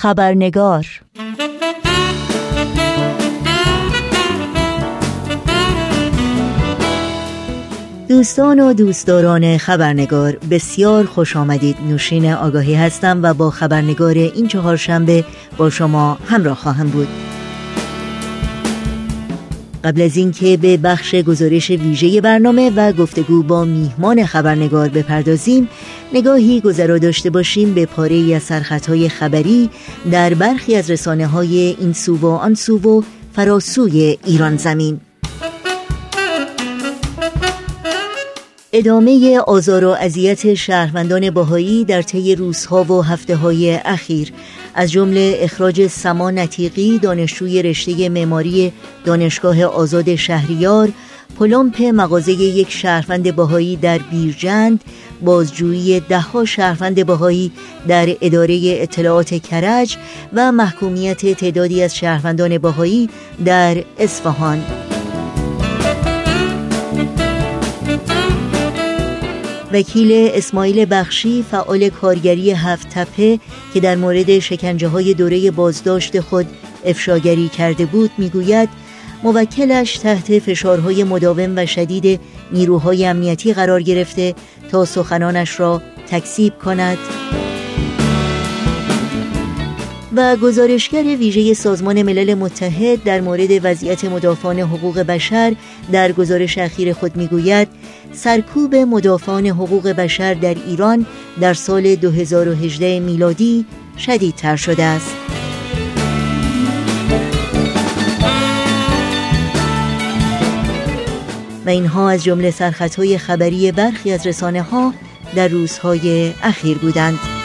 خبرنگار. دوستان و دوستداران خبرنگار بسیار خوش آمدید. نوشین آگاهی هستم و با خبرنگار این چهارشنبه با شما همراه خواهم بود. قبل از اینکه به بخش گزارش ویژه برنامه و گفتگو با میهمان خبرنگار بپردازیم نگاهی گذرا داشته باشیم به پاره از سرخطهای خبری در برخی از رسانه های این سو و آن سو و فراسوی ایران زمین. ادامه آزار و اذیت شهروندان باهایی در طی روزها و هفته های اخیر از جمله اخراج سما نتیقی دانشجوی رشته معماری دانشگاه آزاد شهریار پلمپ مغازه یک شهروند باهایی در بیرجند بازجویی دهها شهروند باهایی در اداره اطلاعات کرج و محکومیت تعدادی از شهروندان باهایی در اصفهان. وکیل اسماعیل بخشی فعال کارگری هفت تپه که در مورد شکنجه های دوره بازداشت خود افشاگری کرده بود می‌گوید موکلش تحت فشارهای مداوم و شدید نیروهای امنیتی قرار گرفته تا سخنانش را تکسیب کند. و گزارشگر ویژه سازمان ملل متحد در مورد وضعیت مدافعان حقوق بشر در گزارش اخیر خود می‌گوید سرکوب مدافعان حقوق بشر در ایران در سال 2018 میلادی شدیدتر شده است. و اینها از جمله سرخطهای خبری برخی از رسانه ها در روزهای اخیر بودند.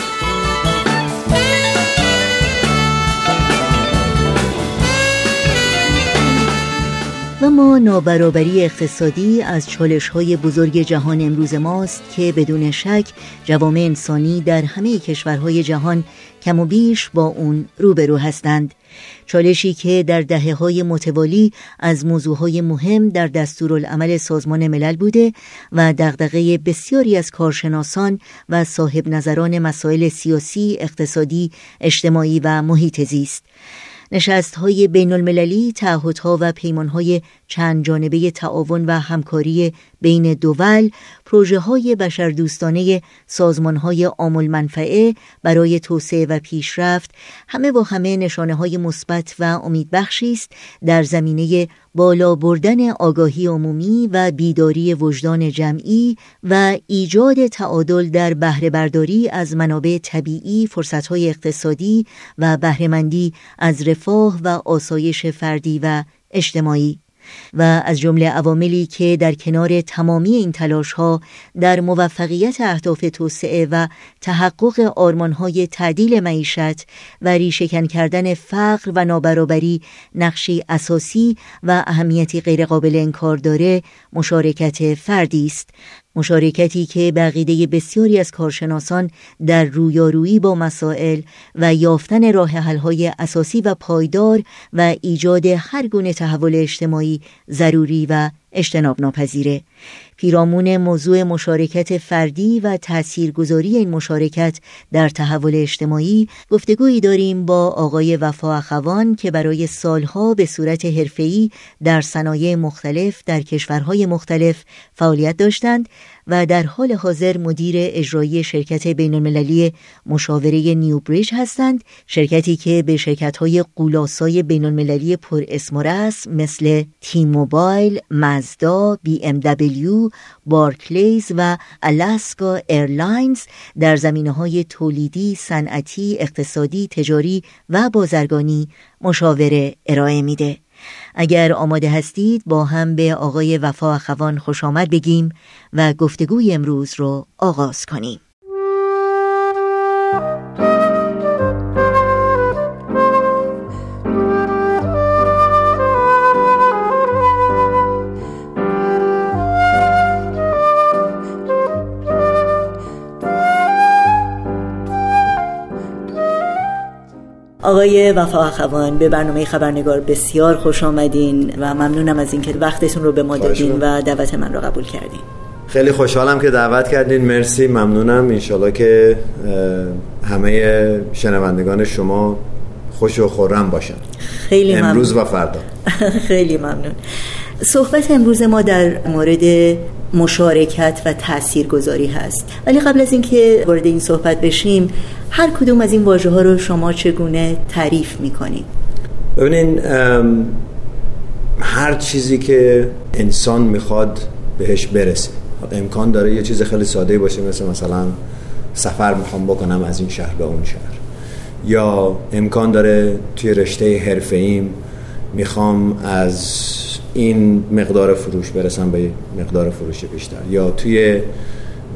اما نابرابری اقتصادی از چالش های بزرگ جهان امروز ماست که بدون شک جوامع انسانی در همه کشورهای جهان کم و بیش با اون روبرو هستند. چالشی که در دهه های متوالی از موضوعهای مهم در دستورالعمل سازمان ملل بوده و دغدغه بسیاری از کارشناسان و صاحب نظران مسائل سیاسی، اقتصادی، اجتماعی و محیط زیست نشست های بین المللی، تعهدها و پیمان های چند جانبه تعاون و همکاری بین دول پروژه های بشردوستانه سازمان های برای توسعه و پیشرفت همه با همه نشانه های مثبت و امیدبخشی است در زمینه بالا بردن آگاهی عمومی و بیداری وجدان جمعی و ایجاد تعادل در بهره برداری از منابع طبیعی، فرصتهای اقتصادی و بهرهمندی از رفاه و آسایش فردی و اجتماعی. و از جمله عواملی که در کنار تمامی این تلاش ها در موفقیت اهداف توسعه و تحقق های تعدیل معیشت و ریشهکن کردن فقر و نابرابری نقشی اساسی و اهمیتی غیرقابل انکار داره مشارکت فردی است. مشارکتی که بقیده بسیاری از کارشناسان در رویارویی با مسائل و یافتن راه حل‌های اساسی و پایدار و ایجاد هر گونه تحول اجتماعی ضروری و اجتناب ناپذیره پیرامون موضوع مشارکت فردی و تاثیرگذاری این مشارکت در تحول اجتماعی گفتگویی داریم با آقای وفا اخوان که برای سالها به صورت حرفه‌ای در صنایع مختلف در کشورهای مختلف فعالیت داشتند و در حال حاضر مدیر اجرایی شرکت بین المللی مشاوره Newbridge هستند شرکتی که به شرکت های غول‌آسای بین المللی پر اسم مثل T-Mobile، Mazda، BMW، Barclays و Alaska Airlines در زمینه های تولیدی، صنعتی، اقتصادی، تجاری و بازرگانی مشاوره ارائه میده. اگر آماده هستید با هم به آقای وفا اخوان خوش آمد بگیم و گفتگوی امروز رو آغاز کنیم. آقای وفا اخوان به برنامه خبرنگار بسیار خوش آمدین و ممنونم از اینکه وقتتون رو به ما دادین و دعوت من رو قبول کردین. خیلی خوشحالم که دعوت کردین. مرسی ممنونم. انشالله که همه شنوندگان شما خوش و خورم باشن. خیلی امروز و فردا. خیلی ممنون. صحبت امروز ما در مورد مشارکت و تاثیرگذاری هست. ولی قبل از اینکه وارد این صحبت بشیم هر کدوم از این واژه ها رو شما چگونه تعریف می‌کنید؟ ببینین هر چیزی که انسان می‌خواد بهش برسه. امکان داره یه چیز خیلی ساده باشه مثل مثلا سفر می‌خوام بکنم از این شهر به اون شهر. یا امکان داره توی رشته حرفه ایم می‌خوام از این مقدار فروش برسم به مقدار فروش بیشتر. یا توی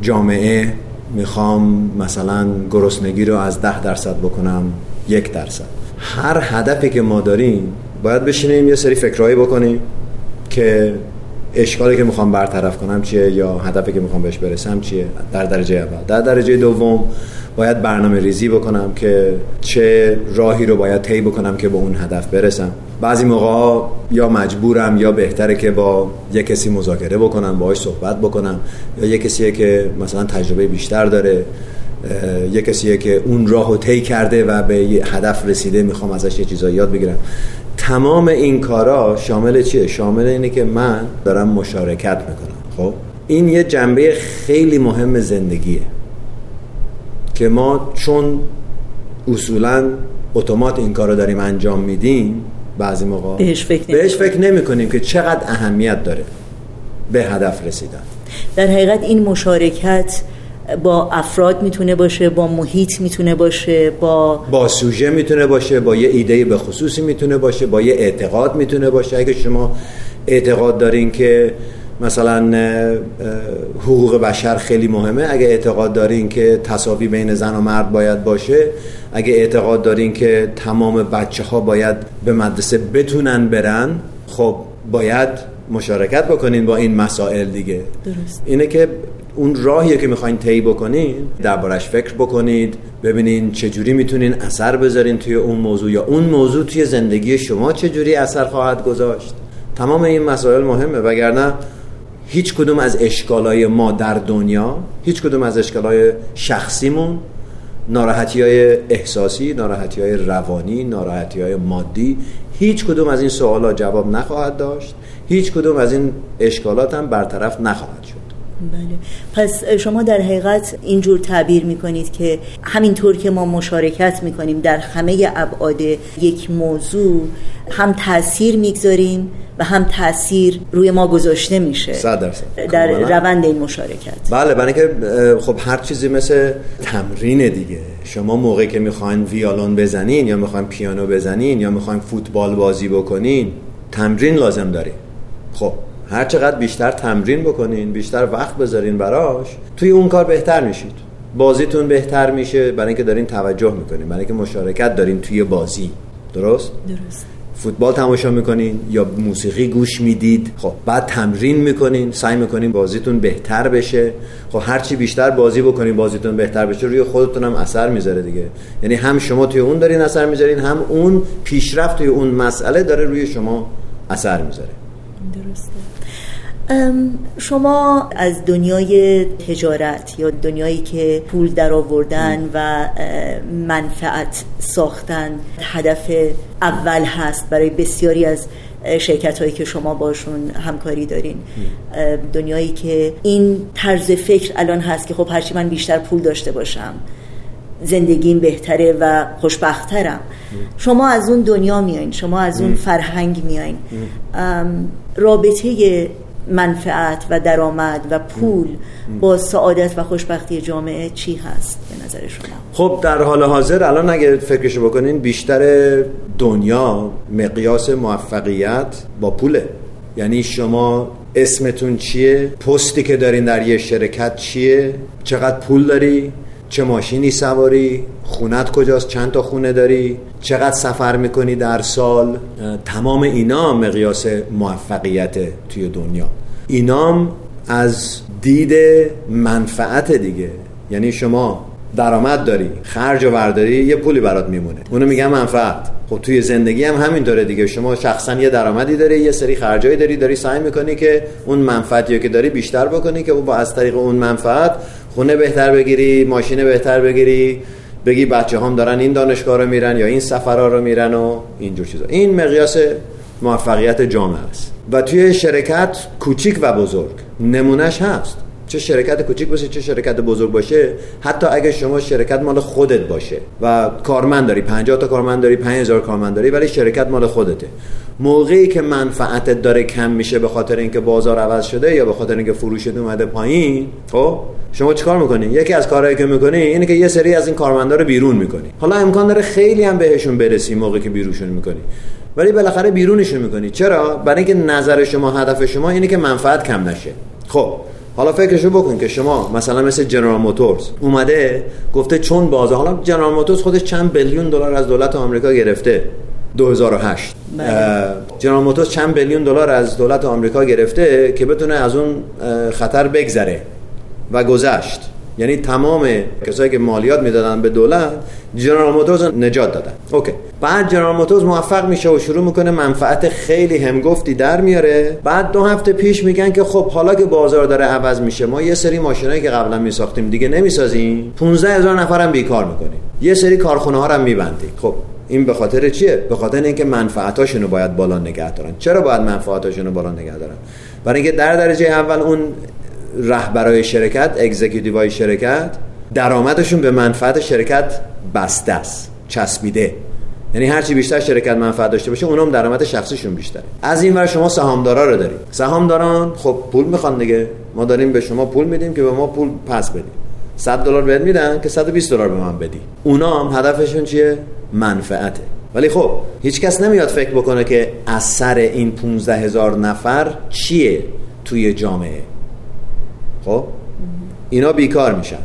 جامعه می‌خوام مثلا گرسنگی رو از ده درصد بکنم یک درصد. هر هدفی که ما داریم باید بشینیم یه سری فکرهایی بکنیم که اشکالی که می‌خوام برطرف کنم چیه یا هدفی که می‌خوام بهش برسم چیه؟ در درجه اول. در درجه دوم باید برنامه ریزی بکنم که چه راهی رو باید طی بکنم که به اون هدف برسم. بعضی موقع یا مجبورم یا بهتره که با یه کسی مذاکره بکنم باهاش صحبت بکنم. یا یه کسیه که مثلا تجربه بیشتر داره یه کسیه که اون راهو طی کرده و به هدف رسیده می‌خوام ازش یه چیزایی یاد بگیرم. تمام این کارا شامل چیه؟ شامل اینه که من دارم مشارکت می‌کنم. خب؟ این یه جنبه خیلی مهم زندگیه که ما چون اصولا اتومات این کارو داریم انجام میدیم بعضی موقع بهش فکر, بهش فکر نمی کنیم که چقدر اهمیت داره به هدف رسیدن. در حقیقت این مشارکت با افراد می‌تونه باشه با محیط می‌تونه باشه با با سوژه می‌تونه باشه با یه ایده به خصوصی می‌تونه باشه با یه اعتقاد می‌تونه باشه اگه شما اعتقاد دارین که مثلا حقوق بشر خیلی مهمه اگه اعتقاد دارین که تصاوی بین زن و مرد باید باشه اگه اعتقاد دارین که تمام بچه ها باید به مدرسه بتونن برن خب باید مشارکت بکنین با این مسائل دیگه درست. اینه که اون راهیه که می‌خواین طی بکنین دربارش فکر بکنید ببینین چجوری می‌تونین اثر بذارین توی اون موضوع یا اون موضوع توی زندگی شما چجوری اثر خواهد گذاشت. تمام این مسائل مهمه وگرنه هیچ کدوم از اشکالای ما در دنیا هیچ کدوم از اشکالای شخصیمون ناراحتی های احساسی ناراحتی های روانی ناراحتی های مادی هیچ کدوم از این سوالا جواب نخواهد داشت هیچ کدوم از این اشکالات هم برطرف نخواهد شد. بله. پس شما در حقیقت اینجور تعبیر می‌کنید که همینطور که ما مشارکت می‌کنیم در همه ابعاد یک موضوع هم تاثیر می‌گذاریم و هم تاثیر روی ما گذاشته میشه در روند این مشارکت. بله برای که خب هر چیزی مثل تمرین دیگه شما موقعی که می‌خواین ویالون بزنین یا می‌خواین پیانو بزنین یا می‌خواین فوتبال بازی بکنین تمرین لازم دارین. خب. هر چقدر بیشتر تمرین بکنین بیشتر وقت بذارین براش توی اون کار بهتر میشید. بازیتون بهتر میشه برای اینکه دارین توجه می‌کنین برای اینکه مشارکت دارین توی بازی. درست؟ درست. فوتبال تماشا می‌کنین یا موسیقی گوش می‌دید؟ خب بعد تمرین می‌کنین سعی می‌کنین بازیتون بهتر بشه. خب هرچی بیشتر بازی بکنین بازیتون بهتر بشه. روی خودتون هم اثر می‌ذاره دیگه. یعنی هم شما توی اون دارین اثر می‌ذارین هم اون پیشرفت توی اون مسئله داره روی شما اثر می‌ذاره. درسته. شما از دنیای تجارت یا دنیایی که پول در آوردن و منفعت ساختن هدف اول هست برای بسیاری از شرکت هایی که شما باشون همکاری دارین. دنیایی که این طرز فکر الان هست که خب هرچی من بیشتر پول داشته باشم زندگیم بهتره و خوشبخترم. شما از اون دنیا میایین شما از اون فرهنگ میایین. رابطه منفعت و درآمد و پول با سعادت و خوشبختی جامعه چی هست به نظر شما؟ خب در حال حاضر الان اگه فکرشو بکنین بیشتر دنیا مقیاس موفقیت با پوله. یعنی شما اسمتون چیه؟ پستی که دارین در یه شرکت چیه؟ چقدر پول داری؟ چه ماشینی سواری خونت کجاست چند تا خونه داری چقدر سفر می‌کنی در سال؟ تمام اینا مقیاس موفقیت توی دنیا. اینام از دید منفعت دیگه. یعنی شما درآمد داری خرج و ورداری یه پولی برات میمونه. اونو میگم منفعت. خب توی زندگی هم همینطوره دیگه. شما شخصا یه درآمدی داری یه سری خرجایی داری داری سعی می‌کنی که اون منفعتی که داری بیشتر بکنی که با از طریق اون منفعت خونه بهتر بگیری ماشین بهتر بگیری بگی بچه هم دارن این دانشگاه رو میرن یا این سفرها رو میرن و اینجور چیزا. این مقیاس موفقیت جامعه است. و توی شرکت کوچیک و بزرگ نمونهش هست. چه شرکت کوچیک باشه چه شرکت بزرگ باشه. حتی اگه شما شرکت مال خودت باشه و کارمند داری 50 تا کارمند داری 5000 کارمند داری ولی شرکت مال خودته. موقعی که منفعتت داره کم میشه به خاطر اینکه بازار عوض شده یا به خاطر اینکه فروشت اومده پایین خب؟ شما چیکار می‌کنی؟ یکی از کارهایی که می‌کنی اینه که یه سری از این کارمندا رو بیرون می‌کنی. حالا امکان داره خیلی هم بهشون برسی موقعی که بیرونشون می‌کنی. ولی بالاخره بیرونشون می‌کنی. چرا؟ برای اینکه نظر شما هدف شما اینه که منفعت کم نشه. خب حالا فکرشو بکن که شما مثلا مثل جنرال موتورز اومده گفته چون بازه حالا جنرال موتورز خودش چند بیلیون دلار از دولت آمریکا گرفته 2008 بله. جنرال موتورز چند بیلیون دلار از دولت آمریکا گرفته که بتونه از اون خطر بگذره و گذشت یعنی تمام کسایی که مالیات می‌دادن به دولت جنرال موتورز نجات دادن. اوکی. بعد جنرال موتورز موفق میشه و شروع می‌کنه منفعت خیلی همگفتی در میاره. بعد دو هفته پیش میگن که خب حالا که بازار داره عوض میشه ما یه سری ماشینایی که قبلا میساختیم دیگه نمی‌سازیم. 15 هزار نفرم بیکار می‌کنیم. یه سری کارخونه ها رو میبندیم. خب این به خاطر چیه؟ به خاطر اینکه منفعتاشونو باید بالا نگه دارن. چرا باید منفعتاشونو بالا نگه دارن؟ برای اینکه در درجه اول اون رهبرای شرکت اگزیکیتیوهای شرکت درآمدشون به منفعت شرکت بسته است چسبیده. یعنی هرچی بیشتر شرکت منفعت داشته باشه اونم درآمد شخصیشون بیشتره. از این ور شما سهامدارا رو دارید. سهامداران خب پول می‌خوان دیگه. ما داریم به شما پول میدیم که به ما پول پس بدیم 100 دلار بهت میدن که 120 دلار به من بدی. اونا هم هدفشون چیه؟ منفعته. ولی خب هیچ کس نمیاد فکر بکنه که اثر این 15 هزار نفر چیه توی جامعه. خب؟ اینا بیکار میشن.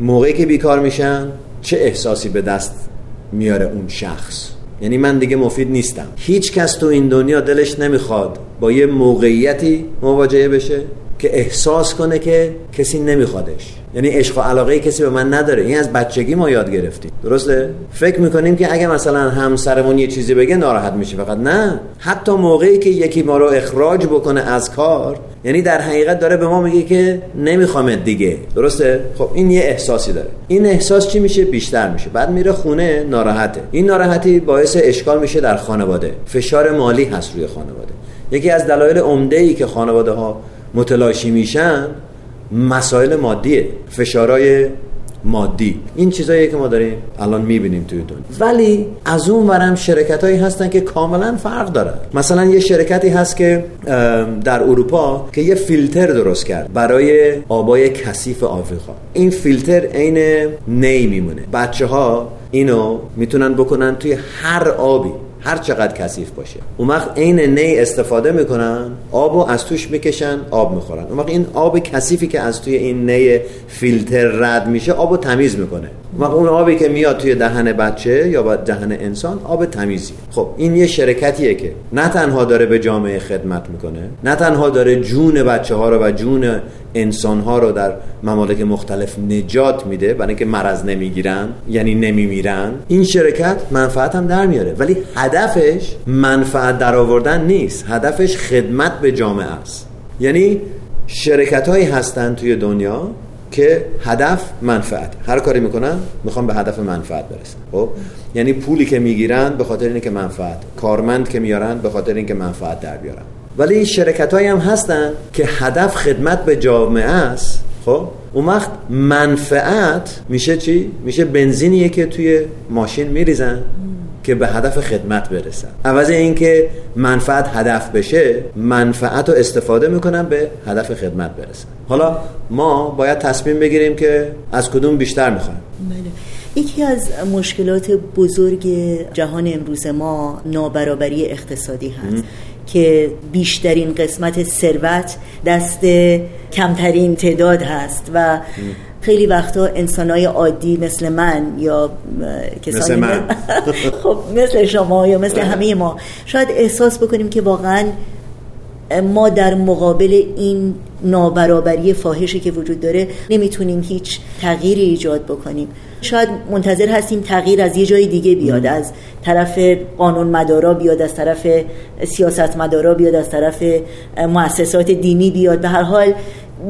موقعی که بیکار میشن چه احساسی به دست میاره اون شخص؟ یعنی من دیگه مفید نیستم. هیچ کس تو این دنیا دلش نمی‌خواد با یه موقعیتی مواجهه بشه. که احساس کنه که کسی نمیخوادش. یعنی عشق و علاقه کسی به من نداره. این از بچگی ما یاد گرفتیم. درسته؟ فکر می‌کنیم که اگه مثلا همسرمون یه چیزی بگه ناراحت میشه فقط نه. حتی موقعی که یکی ما رو اخراج بکنه از کار یعنی در حقیقت داره به ما میگه که نمی‌خوام دیگه. درسته؟ خب این یه احساسی داره. این احساس چی میشه؟ بیشتر میشه. بعد میره خونه ناراحته. این ناراحتی باعث اشکال میشه در خانواده. فشار مالی هست روی خانواده. یکی از دلایل عمده ای که خانواده ها متلاشی میشن مسائل مادیه فشارهای مادی. این چیزایی که ما داریم الان می‌بینیم توی دنیا. ولی از اون ورم شرکت هایی هستن که کاملا فرق دارن مثلا یه شرکتی هست که در اروپا که یه فیلتر درست کرد برای آبای کثیف آفریقا. این فیلتر عین نی میمونه. بچه ها اینو می‌تونن بکنن توی هر آبی. هر چقدر کثیف باشه. اون وقت عین نی استفاده می‌کنن آبو از توش می‌کشن آب می‌خورن. اون وقت این آب کثیفی که از توی این نی فیلتر رد میشه آبو تمیز می‌کنه. وقت اون آبی که میاد توی دهن بچه یا با دهن انسان آب تمیزی. خب این یه شرکتیه که نه تنها داره به جامعه خدمت می‌کنه نه تنها داره جون بچه ها رو و جون انسان ها رو در ممالک مختلف نجات میده برای اینکه مرض نمی‌گیرن یعنی نمیمیرن. این شرکت منفعت هم در میاره. ولی هدفش منفعت در آوردن نیست. هدفش خدمت به جامعه است. یعنی شرکت هایی هستن توی دنیا که هدف منفعت. هر کاری می‌کنن می‌خوان به هدف منفعت برسن. خب؟ یعنی پولی که می‌گیرن به خاطر اینکه منفعت. کارمند که میارن به خاطر اینکه منفعت در بیارن. ولی شرکت هم هستن که هدف خدمت به جامعه است. خب؟ اون وقت منفعت میشه چی؟ میشه بنزینیه که توی ماشین میریزن که به هدف خدمت برسن. عوض اینکه منفعت هدف بشه منفعت رو استفاده می‌کنن به هدف خدمت برسن. حالا ما باید تصمیم بگیریم که از کدوم بیشتر می‌خوایم. بله. یکی از مشکلات بزرگ جهان امروز ما نابرابری اقتصادی هست که بیشترین قسمت ثروت دست کمترین تعداد هست و خیلی وقتا انسانای عادی مثل من یا کسانی مثل من. خب مثل شما یا مثل همه ما شاید احساس بکنیم که واقعا ما در مقابل این نابرابری فاحشی که وجود داره نمی‌تونیم هیچ تغییری ایجاد بکنیم. شاید منتظر هستیم تغییر از یه جای دیگه بیاد از طرف قانون مدارا بیاد از طرف سیاست مدارا بیاد از طرف مؤسسات دینی بیاد. به هر حال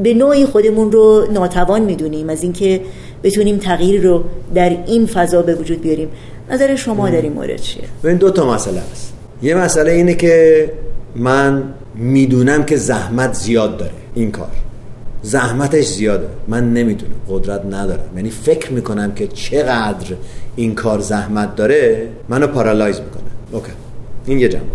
به نوعی خودمون رو ناتوان می‌دونیم از اینکه بتونیم تغییر رو در این فضا به وجود بیاریم. نظر شما در این مورد چیه؟ این دو تا مسئله است. یه مسئله اینه که من می‌دونم که زحمت زیاد داره. این کار. زحمتش زیاده. من نمی‌دونم. قدرت ندارم. یعنی فکر می‌کنم که چقدر این کار زحمت داره منو پارالایز می‌کنه. اوکی. این یه جنبه.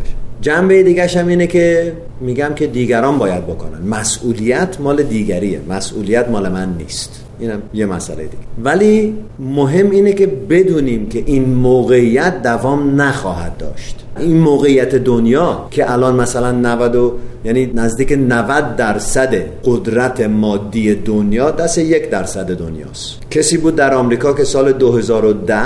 جنبه دیگه هم اینه که میگم که دیگران باید بکنن. مسئولیت مال دیگریه. مسئولیت مال من نیست. اینم یه مسئله دیگه. ولی مهم اینه که بدونیم که این موقعیت دوام نخواهد داشت. این موقعیت دنیا که الان مثلا 90 و یعنی نزدیک 90 درصد قدرت مادی دنیا دست یک درصد دنیاست. کسی بود در آمریکا که سال 2010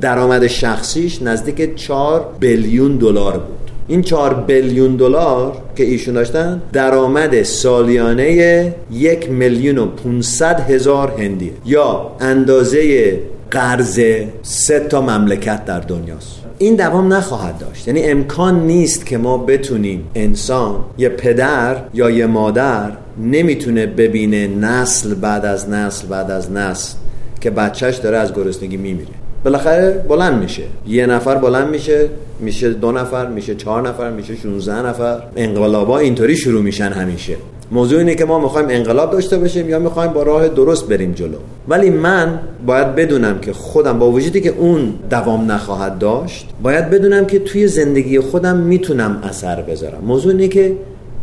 درآمد شخصیش نزدیک 4 بیلیون دلار بود. این 4 بیلیون دلار که ایشون داشتن درآمد سالیانه یک میلیون و 500 هزار هندیه یا اندازه قرض سه تا مملکت در دنیاست. این دوام نخواهد داشت. یعنی امکان نیست که ما بتونیم انسان یه پدر یا یه مادر نمی‌تونه ببینه نسل بعد از نسل بعد از نسل که بچهش داره از گرسنگی میمیره. بالاخره بلند میشه. یه نفر بلند میشه میشه دو نفر میشه چهار نفر میشه 16 نفر. انقلابا اینطوری شروع میشن همیشه. موضوع اینه که ما می‌خوایم انقلاب داشته باشیم یا می‌خوایم با راه درست بریم جلو. ولی من باید بدونم که خودم با وجودی که اون دوام نخواهد داشت باید بدونم که توی زندگی خودم می‌تونم اثر بذارم. موضوع اینه که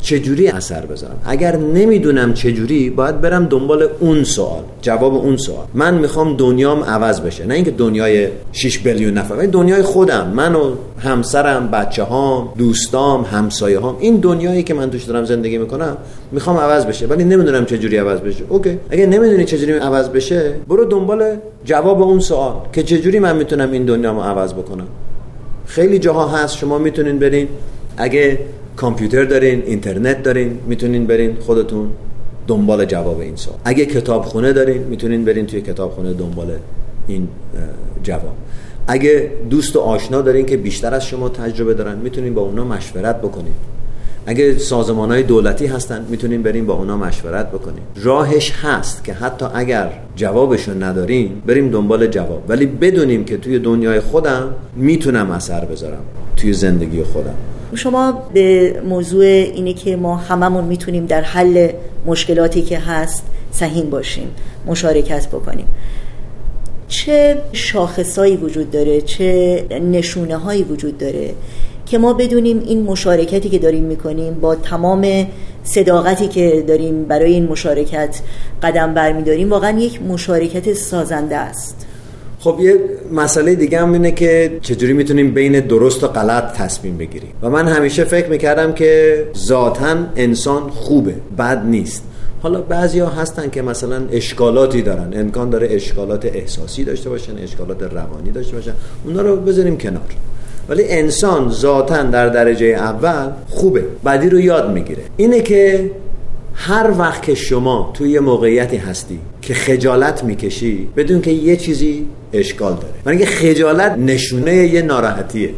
چجوری اثر بذارم؟ اگر نمی‌دونم چجوری باید برم دنبال اون سوال جواب اون سوال. من می‌خوام دنیام عوض بشه. نه اینکه دنیای 6 بیلیون نفر ولی دنیای خودم. من و همسرم بچه هام دوستام همسایه هام این دنیایی که من توش دارم زندگی می‌کنم می‌خوام عوض بشه. ولی نمی‌دونم چجوری عوض بشه. اوکی. اگه نمی‌دونی چجوری عوض بشه برو دنبال جواب اون سوال که چجوری من می‌تونم این دنیامو عوض بکنم. خیلی جاها هست شما می‌تونین برین. اگه کامپیوتر دارین اینترنت دارین می‌تونین برین خودتون دنبال جواب این سوال. اگه کتابخونه دارین می‌تونین برین توی کتابخونه دنبال این جواب. اگه دوست و آشنا دارین که بیشتر از شما تجربه دارن می‌تونین با اونا مشورت بکنین. اگه سازمان های دولتی هستن می‌تونین بریم با اونا مشورت بکنیم راهش هست که حتی اگر جوابشون نداریم بریم دنبال جواب. ولی بدونیم که توی دنیای خودم می‌تونم اثر بذارم توی زندگی خودم. شما به موضوع اینه که ما هممون می‌تونیم در حل مشکلاتی که هست سهیم باشیم مشارکت بکنیم. چه شاخصایی وجود داره چه نشونه هایی وجود داره که ما بدونیم این مشارکتی که داریم می‌کنیم با تمام صداقتی که داریم برای این مشارکت قدم برمیداریم واقعا یک مشارکت سازنده است. خب یه مسئله دیگه هم اینه که چجوری می‌تونیم بین درست و غلط تصمیم بگیریم. و من همیشه فکر می‌کردم که ذاتا انسان خوبه بد نیست. حالا بعضیا هستن که مثلا اشکالاتی دارن. امکان داره اشکالات احساسی داشته باشن اشکالات روانی داشته باشن. اونا رو بذاریم کنار. ولی انسان ذاتا در درجه اول خوبه بعدی رو یاد می‌گیره. اینه که هر وقت که شما توی یه موقعیتی هستی که خجالت می‌کشی بدون که یه چیزی اشکال داره. برای اینکه خجالت نشونه یه ناراحتیه.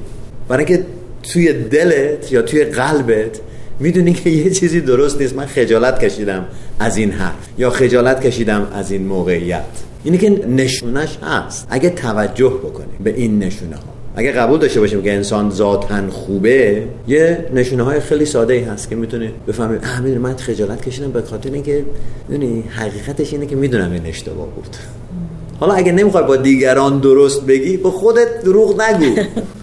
برای اینکه توی دلت یا توی قلبت می‌دونی که یه چیزی درست نیست. من خجالت کشیدم از این حرف یا خجالت کشیدم از این موقعیت. اینی که نشونش هست. اگه توجه بکنیم به این نشونه ها اگه قبول داشته باشیم که انسان ذاتا خوبه یه نشونه های خیلی ساده ای هست که می‌تونه بفهمیم اه من خجالت کشیدم به خاطر اینکه می‌دونی حقیقتش اینه که می‌دونم این اشتباه بود. حالا اگه نمی‌خوای با دیگران درست بگی با خودت دروغ نگو.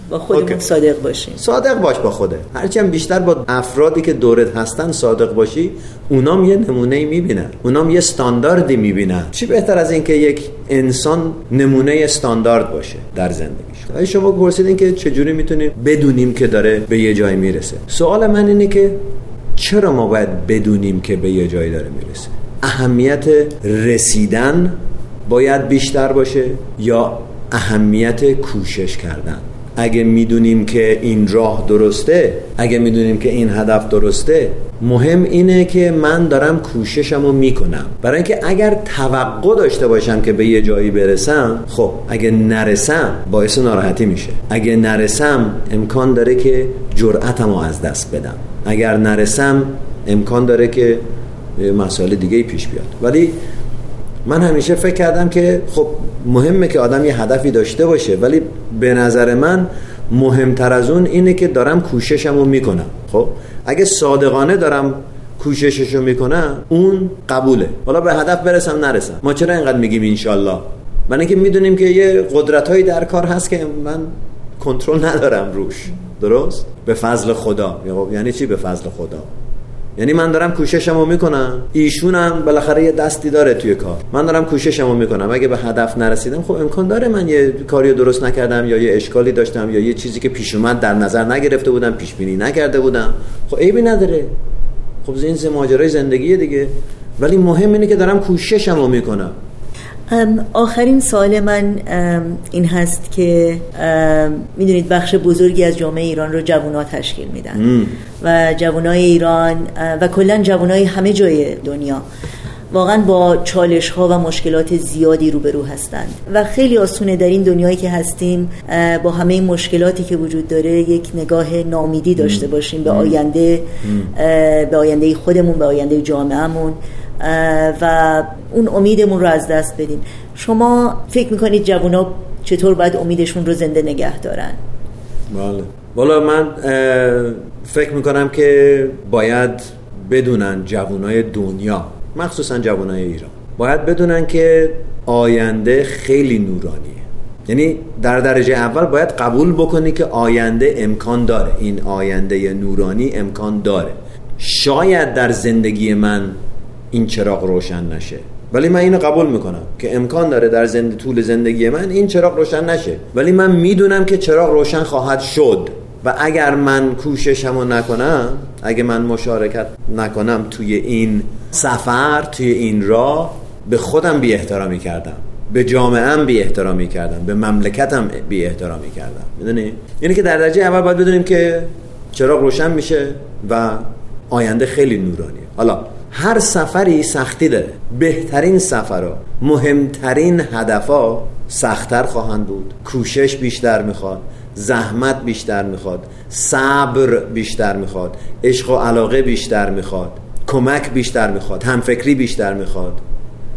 با خودمون صادق باشیم. صادق باش با خوده هرچی هم بیشتر با افرادی که دورت هستن صادق باشی اونام یه نمونه می‌بینن. اونام یه استانداردی می‌بینن. چی بهتر از اینکه یک انسان نمونه استاندارد باشه در زندگیش؟ اگه شما پرسیدین که چجوری می‌تونیم بدونیم که داره به یه جای می‌رسه. سوال من اینه که چرا ما باید بدونیم که به یه جایی داره می‌رسه؟ اهمیت رسیدن باید بیشتر باشه یا اهمیت کوشش کردن؟ اگه می‌دونیم که این راه درسته اگه می‌دونیم که این هدف درسته مهم اینه که من دارم کوششم رو می‌کنم. برای اینکه اگر توقع داشته باشم که به یه جایی برسم خب اگه نرسم باعث ناراحتی میشه. اگه نرسم امکان داره که جرأتم رو از دست بدم. اگر نرسم امکان داره که مسائل دیگه پیش بیاد. ولی من همیشه فکر کردم که خب مهمه که آدم یه هدفی داشته باشه ولی به نظر من مهمتر از اون اینه که دارم کوششم رو می‌کنم. خب؟ اگه صادقانه دارم کوششش رو می‌کنم اون قبوله. حالا به هدف برسم نرسم. ما چرا اینقدر میگیم انشالله من اینکه می‌دونیم که یه قدرت هایی در کار هست که من کنترل ندارم روش. درست؟ به فضل خدا. یعنی چی به فضل خدا؟ یعنی من دارم کوششم رو می‌کنم. ایشونم بالاخره یه دستی داره توی کار. من دارم کوششم رو می‌کنم. اگه به هدف نرسیدم خب امکان داره من یه کاری درست نکردم یا یه اشکالی داشتم یا یه چیزی که پیش اومد در نظر نگرفته بودم پیش بینی نکرده بودم. خب عیبی نداره. خب این ماجرای زندگیه دیگه. ولی مهم اینه که دارم کوششم رو می‌کنم. آخرین سال من این هست که می‌دونید بخش بزرگی از جامعه ایران رو جوونا تشکیل میدن. و جوانای ایران و کلا جوانای همه جای دنیا واقعا با چالش ها و مشکلات زیادی روبرو هستند. و خیلی آسونه در این دنیایی که هستیم با همه این مشکلاتی که وجود داره یک نگاه نامیدی داشته باشیم به آینده به آینده خودمون به آینده جامعهمون. و اون امیدمون رو از دست بدیم شما فکر می‌کنید جوونا چطور باید امیدشون رو زنده نگه دارن؟ بله. والا من فکر می‌کنم که باید بدونن جوانای دنیا مخصوصا جوانای ایران باید بدونن که آینده خیلی نورانیه. یعنی در درجه اول باید قبول بکنی که آینده امکان داره. این آینده نورانی امکان داره. شاید در زندگی من این چراغ روشن نشه. ولی من اینو قبول می‌کنم که امکان داره در زند... طول زندگی من این چراغ روشن نشه. ولی من می‌دونم که چراغ روشن خواهد شد. و اگر من کوششمو نکنم اگه من مشارکت نکنم توی این سفر توی این راه به خودم بی احترامی کردم. به جامعه بی احترامی کردم. به مملکتم بی احترامی کردم. می‌دونی؟ یعنی که در درجه اول باید بدونیم که چراغ روشن میشه و آینده خیلی نورانیه. حالا هر سفری سختی داره. بهترین سفرها مهمترین هدفها سختتر خواهند بود. کوشش بیشتر می‌خواد زحمت بیشتر می‌خواد صبر بیشتر می‌خواد عشق و علاقه بیشتر می‌خواد کمک بیشتر می‌خواد همفکری بیشتر می‌خواد.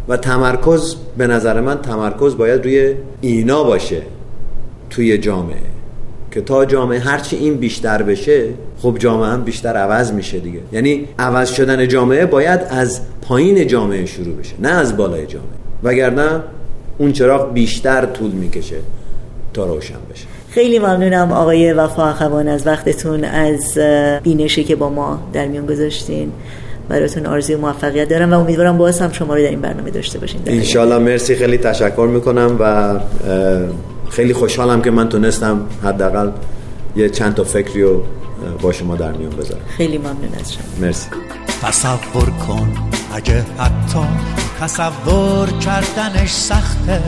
و تمرکز به نظر من تمرکز باید روی اینا باشه توی جامعه. که تا جامعه هرچی این بیشتر بشه خب جامعه هم بیشتر عوض میشه دیگه. یعنی عوض شدن جامعه باید از پایین جامعه شروع بشه نه از بالای جامعه. وگرنه اون چراغ بیشتر طول می‌کشه تا روشن بشه. خیلی ممنونم آقای وفا اخوان از وقتتون از بینشی که با ما در میان گذاشتین. براتون آرزوی موفقیت دارم و امیدوارم باز هم شما رو در این برنامه داشته باشین. انشالله مرسی. خیلی تشکر می‌کنم و خیلی خوشحالم که من تونستم حداقل یه چند تا فکری رو با شما در میون بذارم. خیلی ممنون از شما. مرسی. تصور کن اگه حتی تصور کردنش سخته.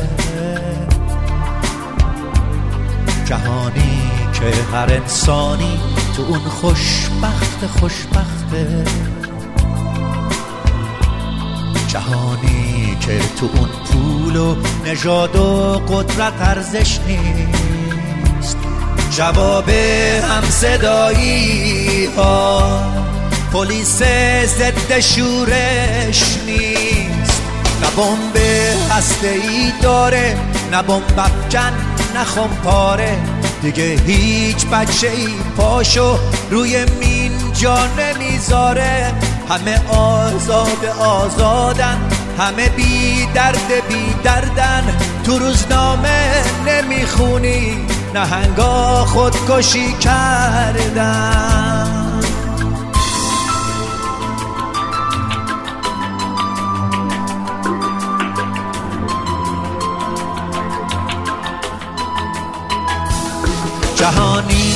جهانی که هر انسانی تو اون خوشبخت خوشبخته. جهانی که تو اون پول و نژاد و قدرت ارزش نیست. جواب هم صدایی ها پلیس ضد شورش نیست. نه بمب هسته ای داره نه بمب افکن نه پاره دیگه هیچ بچه ای پاشو روی مین جا نمی‌ذاره. همه آزاد آزادن همه بی درد بی دردن. تو روزنامه نمی‌خونی نهنگا خودکشی کردن. جهانی